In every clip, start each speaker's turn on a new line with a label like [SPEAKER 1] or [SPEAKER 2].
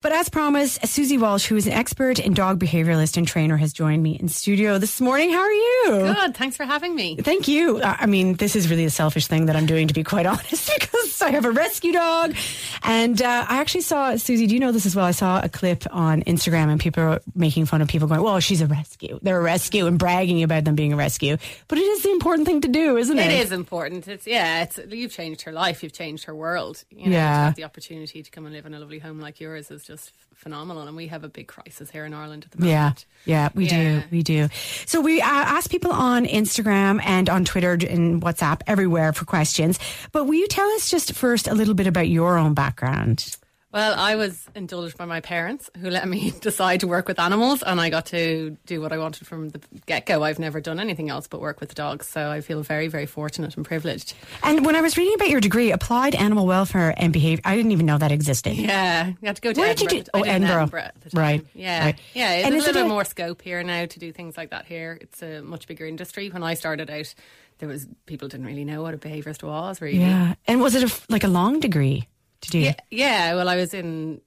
[SPEAKER 1] But as promised, Suzi Walsh, who is an expert in dog behavioralist and trainer, has joined me in studio this morning. How are you?
[SPEAKER 2] Good. Thanks for having me.
[SPEAKER 1] Thank you. I mean, this is really a selfish thing that I'm doing, to be quite honest, because I have a rescue dog. And uh, I actually saw, Suzi, do you know this as well? I saw a clip on Instagram and people are making fun of people going, well, she's a rescue. They're a rescue and bragging about them being a rescue. But it is the important thing to do, isn't it?
[SPEAKER 2] It is important. It's, yeah, it's, you've changed her life. You've changed her world. You know,
[SPEAKER 1] Yeah.
[SPEAKER 2] The opportunity to come and live in a lovely home like yours is just phenomenal. And we have a big crisis here in Ireland at the moment.
[SPEAKER 1] yeah, yeah, we do, we do. So we uh, ask people on Instagram and on Twitter and WhatsApp everywhere for questions. But will you tell us just first a little bit about your own background?
[SPEAKER 2] Well, I was indulged by my parents who let me decide to work with animals, and I got to do what I wanted from the get go. I've never done anything else but work with dogs, so I feel very, very fortunate and privileged.
[SPEAKER 1] And when I was reading about your degree, applied animal welfare and behavior, I didn't even know that existed.
[SPEAKER 2] Yeah, you had to go to
[SPEAKER 1] Where did you
[SPEAKER 2] Edinburgh.
[SPEAKER 1] do- oh, Edinburgh.
[SPEAKER 2] time.
[SPEAKER 1] Right,
[SPEAKER 2] Yeah,
[SPEAKER 1] right.
[SPEAKER 2] yeah.
[SPEAKER 1] And is
[SPEAKER 2] a
[SPEAKER 1] it
[SPEAKER 2] little
[SPEAKER 1] a-
[SPEAKER 2] more scope here now to do things like that. Here, it's a much bigger industry. When I started out, there was people didn't really know what a behaviourist was. Really,
[SPEAKER 1] Yeah. And was it a, like a long degree to do?
[SPEAKER 2] yeah. yeah, Well, I was in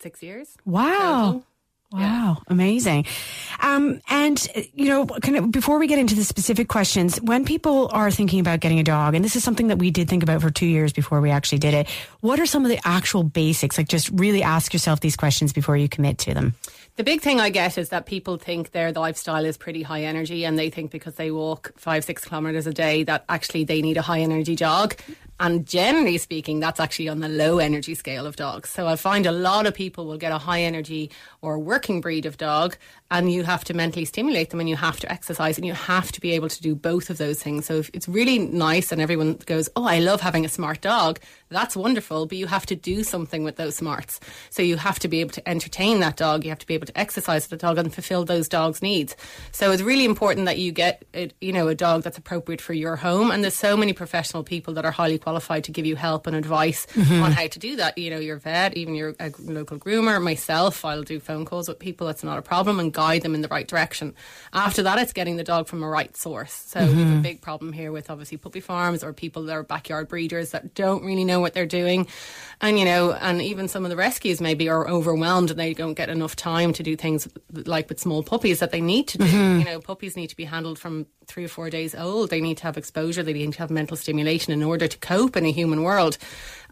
[SPEAKER 2] six years.
[SPEAKER 1] Wow.
[SPEAKER 2] total.
[SPEAKER 1] Wow, amazing. Um, and, you know, of before we get into the specific questions, when people are thinking about getting a dog, and this is something that we did think about for two years before we actually did it, what are some of the actual basics? Like, just really ask yourself these questions before you commit to them.
[SPEAKER 2] The big thing I get is that people think their lifestyle is pretty high energy and they think because they walk five, six kilometres a day that actually they need a high energy dog. And generally speaking, that's actually on the low energy scale of dogs. So I find a lot of people will get a high energy or working breed of dog and you have to mentally stimulate them and you have to exercise and you have to be able to do both of those things. So if it's really nice and everyone goes, Oh, I love having a smart dog. That's wonderful, but you have to do something with those smarts. So you have to be able to entertain that dog. You have to be able to exercise the dog and fulfill those dogs' needs. So it's really important that you get, you know, a dog that's appropriate for your home. And there's so many professional people that are highly qualified to give you help and advice on how to do that. You know, your vet, even your uh, local groomer, myself. I'll do phone calls with people. That's not a problem and guide them in the right direction. After that, it's getting the dog from a right source. So we have a big problem here with obviously puppy farms or people that are backyard breeders that don't really know what they're doing. And, you know, and even some of the rescues maybe are overwhelmed and they don't get enough time to do things like with small puppies that they need to do. You know, puppies need to be handled from three or four days old. They need to have exposure. They need to have mental stimulation in order to cope in a human world.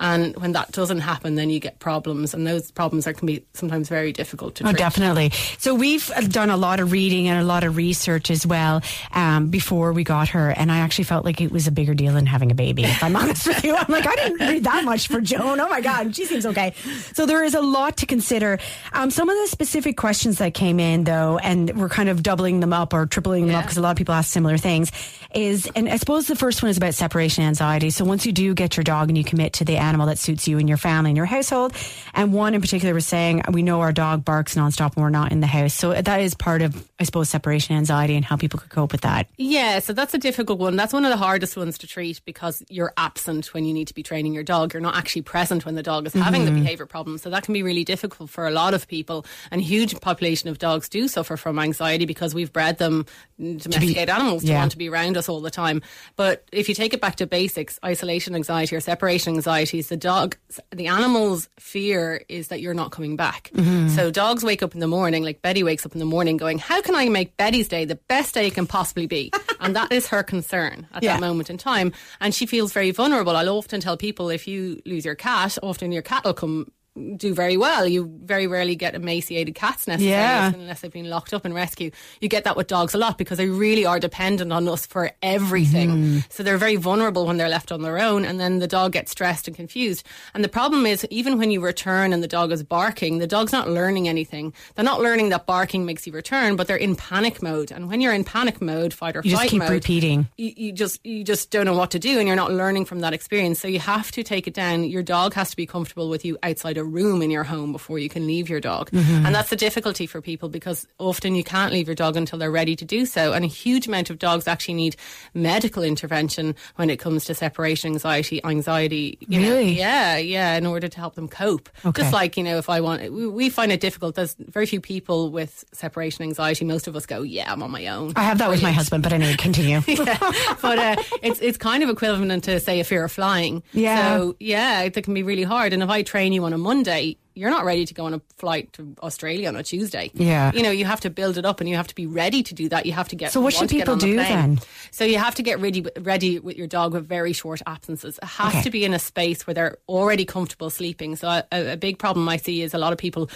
[SPEAKER 2] And when that doesn't happen, then you get problems. And those problems are, can be sometimes very difficult to
[SPEAKER 1] Oh,
[SPEAKER 2] treat.
[SPEAKER 1] definitely. So we've uh, done a lot of reading and a lot of research as well um, before we got her, and I actually felt like it was a bigger deal than having a baby. If I'm honest with you, I'm like I didn't read that much for Joan. Oh my God, she seems okay. So there is a lot to consider. Um, some of the specific questions that came in though, and we're kind of doubling them up or tripling them up because a lot of people ask similar things. Is and I suppose the first one is about separation anxiety. So once you do get your dog and you commit to the animal that suits you and your family and your household, and one in particular was saying we know our dog barks nonstop when we're not in the house. So that is part of I suppose separation anxiety and how people could cope with that.
[SPEAKER 2] Yeah, so that's a difficult one. That's one of the hardest ones to treat because you're absent when you need to be training your dog. You're not actually present when the dog is having the mm-hmm. behavior problem. So that can be really difficult for a lot of people. And a huge population of dogs do suffer from anxiety because we've bred them domesticated animals to
[SPEAKER 1] yeah.
[SPEAKER 2] want to be around us all the time. But if you take it back to basics, isolation anxiety or separation anxiety is the dog, the animal's fear is that you're not coming back. Mm-hmm. So dogs wake up in the morning, like Betty wakes up in the morning going, how can I make Betty's day the best day it can possibly be? and that is her concern at
[SPEAKER 1] Yeah.
[SPEAKER 2] that moment in time. And she feels very vulnerable. I'll often tell people if you lose your cat, often your cat will come do very well. You very rarely get emaciated cats necessarily
[SPEAKER 1] Yeah.
[SPEAKER 2] unless they've been locked up in rescue. You get that with dogs a lot because they really are dependent on us for everything.
[SPEAKER 1] Mm-hmm.
[SPEAKER 2] So they're very vulnerable when they're left on their own and then the dog gets stressed and confused. And the problem is even when you return and the dog is barking, the dog's not learning anything. They're not learning that barking makes you return, but they're in panic mode. And when you're in panic mode, fight or
[SPEAKER 1] You
[SPEAKER 2] flight
[SPEAKER 1] just keep
[SPEAKER 2] mode,
[SPEAKER 1] repeating.
[SPEAKER 2] you, you just you just don't know what to do and you're not learning from that experience so you have to take it down your dog has to be comfortable with you outside a room in your home before you can leave your dog
[SPEAKER 1] Mm-hmm.
[SPEAKER 2] and that's the difficulty for people because often you can't leave your dog until they're ready to do so and a huge amount of dogs actually need medical intervention when it comes to separation anxiety anxiety you know.
[SPEAKER 1] Really?
[SPEAKER 2] yeah yeah in order to help them cope
[SPEAKER 1] Okay.
[SPEAKER 2] just like you know if I want we, we find it difficult there's very few people with separation anxiety most of us go yeah I'm on my own
[SPEAKER 1] I have that with my husband, but anyway, continue. yeah.
[SPEAKER 2] but uh, it's it's kind of equivalent to say a fear of flying.
[SPEAKER 1] Yeah.
[SPEAKER 2] So yeah, it can be really hard. And if I train you on a Monday, you're not ready to go on a flight to Australia on a Tuesday.
[SPEAKER 1] Yeah.
[SPEAKER 2] You know, you have to build it up and you have to be ready to do that. You have to get
[SPEAKER 1] So what should people
[SPEAKER 2] on the
[SPEAKER 1] do then?
[SPEAKER 2] So you have to get ready ready with your dog with very short absences. It has
[SPEAKER 1] Okay.
[SPEAKER 2] to be in a space where they're already comfortable sleeping. So a, a big problem I see is a lot of people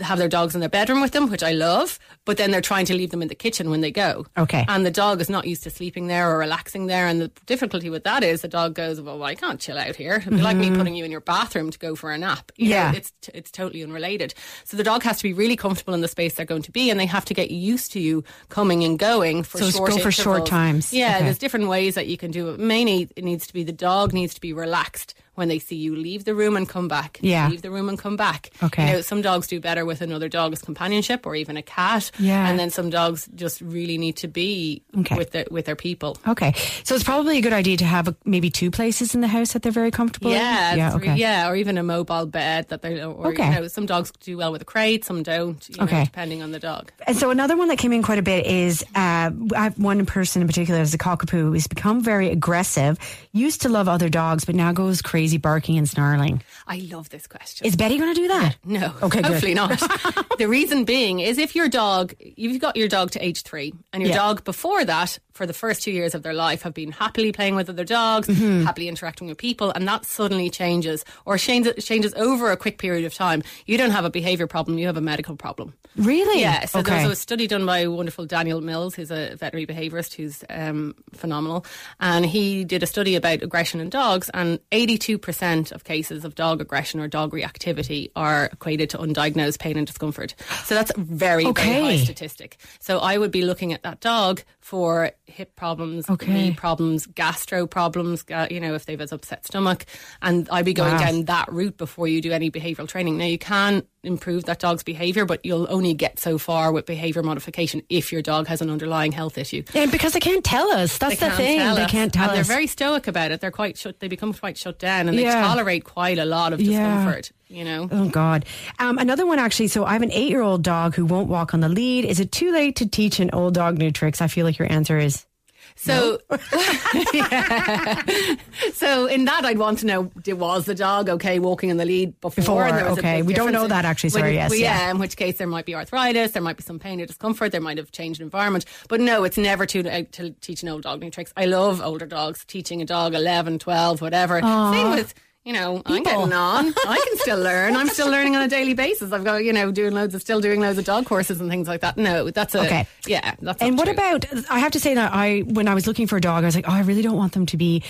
[SPEAKER 2] have their dogs in their bedroom with them, which I love, but then they're trying to leave them in the kitchen when they go.
[SPEAKER 1] Okay.
[SPEAKER 2] And the dog is not used to sleeping there or relaxing there. And the difficulty with that is the dog goes, well, I can't chill out here. It'd be like me putting you in your bathroom to go for a nap. You know,
[SPEAKER 1] Mm-hmm. Yeah.
[SPEAKER 2] it's t- it's totally unrelated. So the dog has to be really comfortable in the space they're going to be, and they have to get used to you coming and going for
[SPEAKER 1] So
[SPEAKER 2] short
[SPEAKER 1] go for short times.
[SPEAKER 2] Yeah,
[SPEAKER 1] Okay.
[SPEAKER 2] there's different ways that you can do it. Mainly, it needs to be the dog needs to be relaxed when they see you leave the room and come back.
[SPEAKER 1] Yeah.
[SPEAKER 2] leave the room and come back.
[SPEAKER 1] Okay.
[SPEAKER 2] you know, some dogs do better with another dog's companionship or even a cat.
[SPEAKER 1] Yeah.
[SPEAKER 2] and then some dogs just really need to be
[SPEAKER 1] Okay.
[SPEAKER 2] with their with their people.
[SPEAKER 1] Okay, so it's probably a good idea to have a, maybe two places in the house that they're very comfortable.
[SPEAKER 2] Yeah,
[SPEAKER 1] in? yeah,
[SPEAKER 2] re-
[SPEAKER 1] okay.
[SPEAKER 2] yeah, or even a mobile bed that they or
[SPEAKER 1] Okay.
[SPEAKER 2] you know, some dogs do well with a crate, some don't. You know,
[SPEAKER 1] Okay.
[SPEAKER 2] depending on the dog.
[SPEAKER 1] And so another one that came in quite a bit is uh, I have one person in particular is a cockapoo who's become very aggressive. Used to love other dogs, but now goes crazy barking and snarling.
[SPEAKER 2] I love this question.
[SPEAKER 1] Is Betty going to do that?
[SPEAKER 2] No.
[SPEAKER 1] Okay, good.
[SPEAKER 2] Hopefully not. the reason being is if your dog, you've got your dog to age three, and your
[SPEAKER 1] Yeah.
[SPEAKER 2] dog before that, for the first two years of their life, have been happily playing with other dogs,
[SPEAKER 1] Mm-hmm.
[SPEAKER 2] happily interacting with people, and that suddenly changes or changes, changes over a quick period of time. You don't have a behavior problem, you have a medical problem.
[SPEAKER 1] Really?
[SPEAKER 2] Yeah, so there
[SPEAKER 1] okay.
[SPEAKER 2] was a study done by wonderful Daniel Mills, who's a veterinary behaviourist who's um, phenomenal. And he did a study about aggression in dogs, and 82% of cases of dog aggression or dog reactivity are equated to undiagnosed pain and discomfort. So that's a very, very high statistic. So I would be looking at that dog for hip problems,
[SPEAKER 1] Okay.
[SPEAKER 2] knee problems, gastro problems, uh, you know, if they've an upset stomach. And I'd be going
[SPEAKER 1] Wow.
[SPEAKER 2] down that route before you do any behavioural training. Now, you can improve that dog's behaviour, but you'll only get so far with behaviour modification if your dog has an underlying health issue.
[SPEAKER 1] Yeah, because they can't tell us. That's the thing. They
[SPEAKER 2] us.
[SPEAKER 1] can't tell
[SPEAKER 2] and
[SPEAKER 1] us.
[SPEAKER 2] They're very stoic about it. They're quite shut. They become quite shut down, and
[SPEAKER 1] Yeah.
[SPEAKER 2] they tolerate quite a lot of
[SPEAKER 1] Yeah.
[SPEAKER 2] discomfort. You know.
[SPEAKER 1] Oh God! Um, another one actually. So I have an eight-year-old dog who won't walk on the lead. Is it too late to teach an old dog new tricks? I feel like your answer is
[SPEAKER 2] So, Yeah. so in that, I'd want to know: was the dog okay walking in the lead before?
[SPEAKER 1] Before, okay. We don't know that actually, sorry, yes,
[SPEAKER 2] well,
[SPEAKER 1] yeah.
[SPEAKER 2] yeah. In which case, there might be arthritis, there might be some pain or discomfort, there might have changed environment. But no, it's never too late to teach an old dog new tricks. I love older dogs. Teaching a dog 11, 12, whatever. Same with. You know, I'm getting on. I can still learn. I'm still learning on a daily basis. I've got, you know, doing loads of, still doing loads of dog courses and things like that. No, that's a,
[SPEAKER 1] Okay.
[SPEAKER 2] yeah, that's
[SPEAKER 1] And what
[SPEAKER 2] true.
[SPEAKER 1] about? I have to say that I, when I was looking for a dog, I was like, oh, I really don't want them to be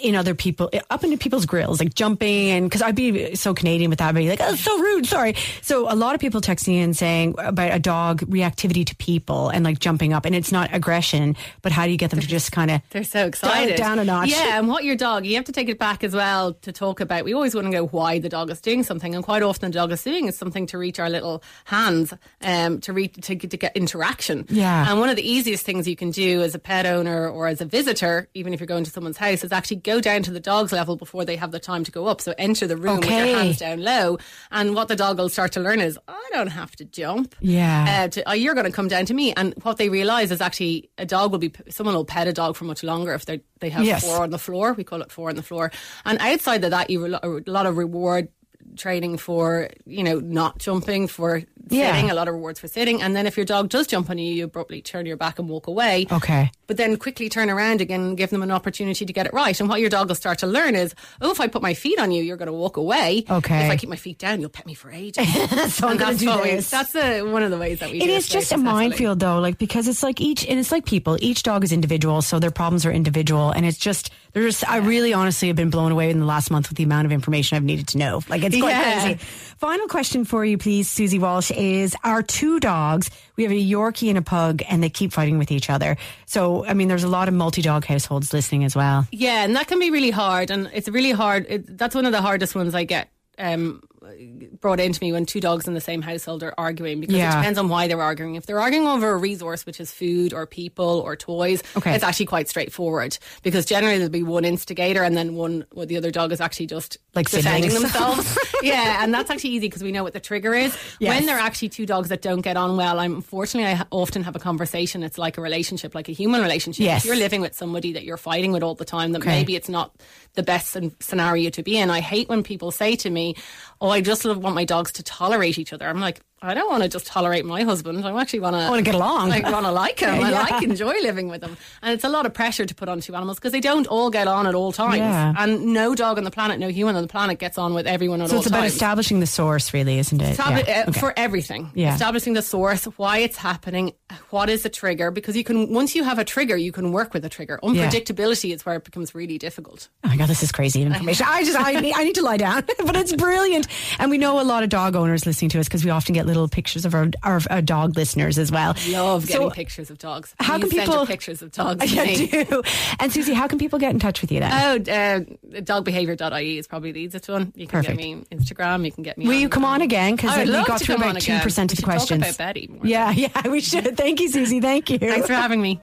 [SPEAKER 1] in other people, up into people's grills, like jumping, and because I'd be so Canadian with that, I'd be like, oh, so rude. Sorry. So a lot of people texting in saying about a dog reactivity to people and like jumping up, and it's not aggression, but how do you get them to just kind of
[SPEAKER 2] They're so excited.
[SPEAKER 1] down a notch.
[SPEAKER 2] Yeah, and what your dog, you have to take it back as well to talk about. We always want to know why the dog is doing something, and quite often the dog is doing is something to reach our little hands, um, to reach to, to get interaction.
[SPEAKER 1] Yeah.
[SPEAKER 2] And one of the easiest things you can do as a pet owner or as a visitor, even if you're going to someone's house, is actually go down to the dog's level before they have the time to go up. So enter the room with your hands down low, and what the dog will start to learn is, I don't have to jump
[SPEAKER 1] Yeah.
[SPEAKER 2] uh, to, oh, you're going to come down to me. And what they realise is actually a dog will be, someone will pet a dog for much longer if they they have
[SPEAKER 1] Yes.
[SPEAKER 2] four on the floor. We call it four on the floor. And outside of that, you re- a lot of reward training for you know not jumping for
[SPEAKER 1] Yeah.
[SPEAKER 2] sitting a lot of rewards for sitting and then if your dog does jump on you you abruptly turn your back and walk away
[SPEAKER 1] Okay.
[SPEAKER 2] but then quickly turn around again and give them an opportunity to get it right and what your dog will start to learn is oh if I put my feet on you you're going to walk away
[SPEAKER 1] Okay.
[SPEAKER 2] if I keep my feet down you'll pet me for ages
[SPEAKER 1] So I'm
[SPEAKER 2] that's
[SPEAKER 1] do
[SPEAKER 2] that's uh one of the ways that we
[SPEAKER 1] It is just a minefield though, like because it's like each and it's like people. Each dog is individual, so their problems are individual, and it's just there's. I really, honestly, have been blown away in the last month with the amount of information I've needed to know. Like it's quite
[SPEAKER 2] Yeah.
[SPEAKER 1] crazy. Final question for you, please, Suzi Walsh, is our two dogs. We have a Yorkie and a Pug, and they keep fighting with each other. So, I mean, there's a lot of multi-dog households listening as well.
[SPEAKER 2] Yeah, and that can be really hard, and it's really hard. It, that's one of the hardest ones I get um, brought into me when two dogs in the same household are arguing because
[SPEAKER 1] Yeah.
[SPEAKER 2] it depends on why they're arguing. If they're arguing over a resource, which is food or people or toys,
[SPEAKER 1] Okay.
[SPEAKER 2] it's actually quite straightforward because generally there'll be one instigator and then one, well, the other dog is actually just
[SPEAKER 1] Like
[SPEAKER 2] defending themselves. yeah, and that's actually easy because we know what the trigger is.
[SPEAKER 1] Yes.
[SPEAKER 2] When they're actually two dogs that don't get on well, I'm unfortunately I often have a conversation. It's like a relationship, like a human relationship.
[SPEAKER 1] Yes.
[SPEAKER 2] If you're living with somebody that you're fighting with all the time, that
[SPEAKER 1] Okay.
[SPEAKER 2] maybe it's not the best scenario to be in. I hate when people say to me, "Oh, I just love- want my dogs to tolerate each other. I'm like, I don't want to just tolerate my husband. I actually want to. I
[SPEAKER 1] wanna get along.
[SPEAKER 2] I want to like him. I like enjoy living with him. And it's a lot of pressure to put on two animals because they don't all get on at all times.
[SPEAKER 1] Yeah.
[SPEAKER 2] And no dog on the planet, no human on the planet gets on with everyone at
[SPEAKER 1] So
[SPEAKER 2] all
[SPEAKER 1] it's about establishing the source, really, isn't it?
[SPEAKER 2] Establi-
[SPEAKER 1] Yeah.
[SPEAKER 2] uh,
[SPEAKER 1] Okay.
[SPEAKER 2] for everything.
[SPEAKER 1] Yeah.
[SPEAKER 2] Establishing the source, why it's happening, what is the trigger, because you can once you have a trigger, you can work with a trigger. Unpredictability is where it becomes really difficult.
[SPEAKER 1] Oh my god, this is crazy information. I just I need, I need to lie down, but it's brilliant. And we know a lot of dog owners listening to us because we often get little pictures of our, our, our dog listeners as well.
[SPEAKER 2] Love getting
[SPEAKER 1] So,
[SPEAKER 2] pictures of dogs.
[SPEAKER 1] How can people
[SPEAKER 2] pictures of dogs? I
[SPEAKER 1] do. And Suzi, how can people get in touch with you then?
[SPEAKER 2] Oh, uh, dogbehaviour.ie is probably the easiest one. You can
[SPEAKER 1] Perfect.
[SPEAKER 2] get me Instagram. You can get me.
[SPEAKER 1] Will
[SPEAKER 2] on,
[SPEAKER 1] you come on again? Because we got
[SPEAKER 2] to
[SPEAKER 1] through about two percent of the questions.
[SPEAKER 2] about Betty more.
[SPEAKER 1] Yeah, yeah, we should. Thank you, Suzi. Thank you.
[SPEAKER 2] Thanks for having me.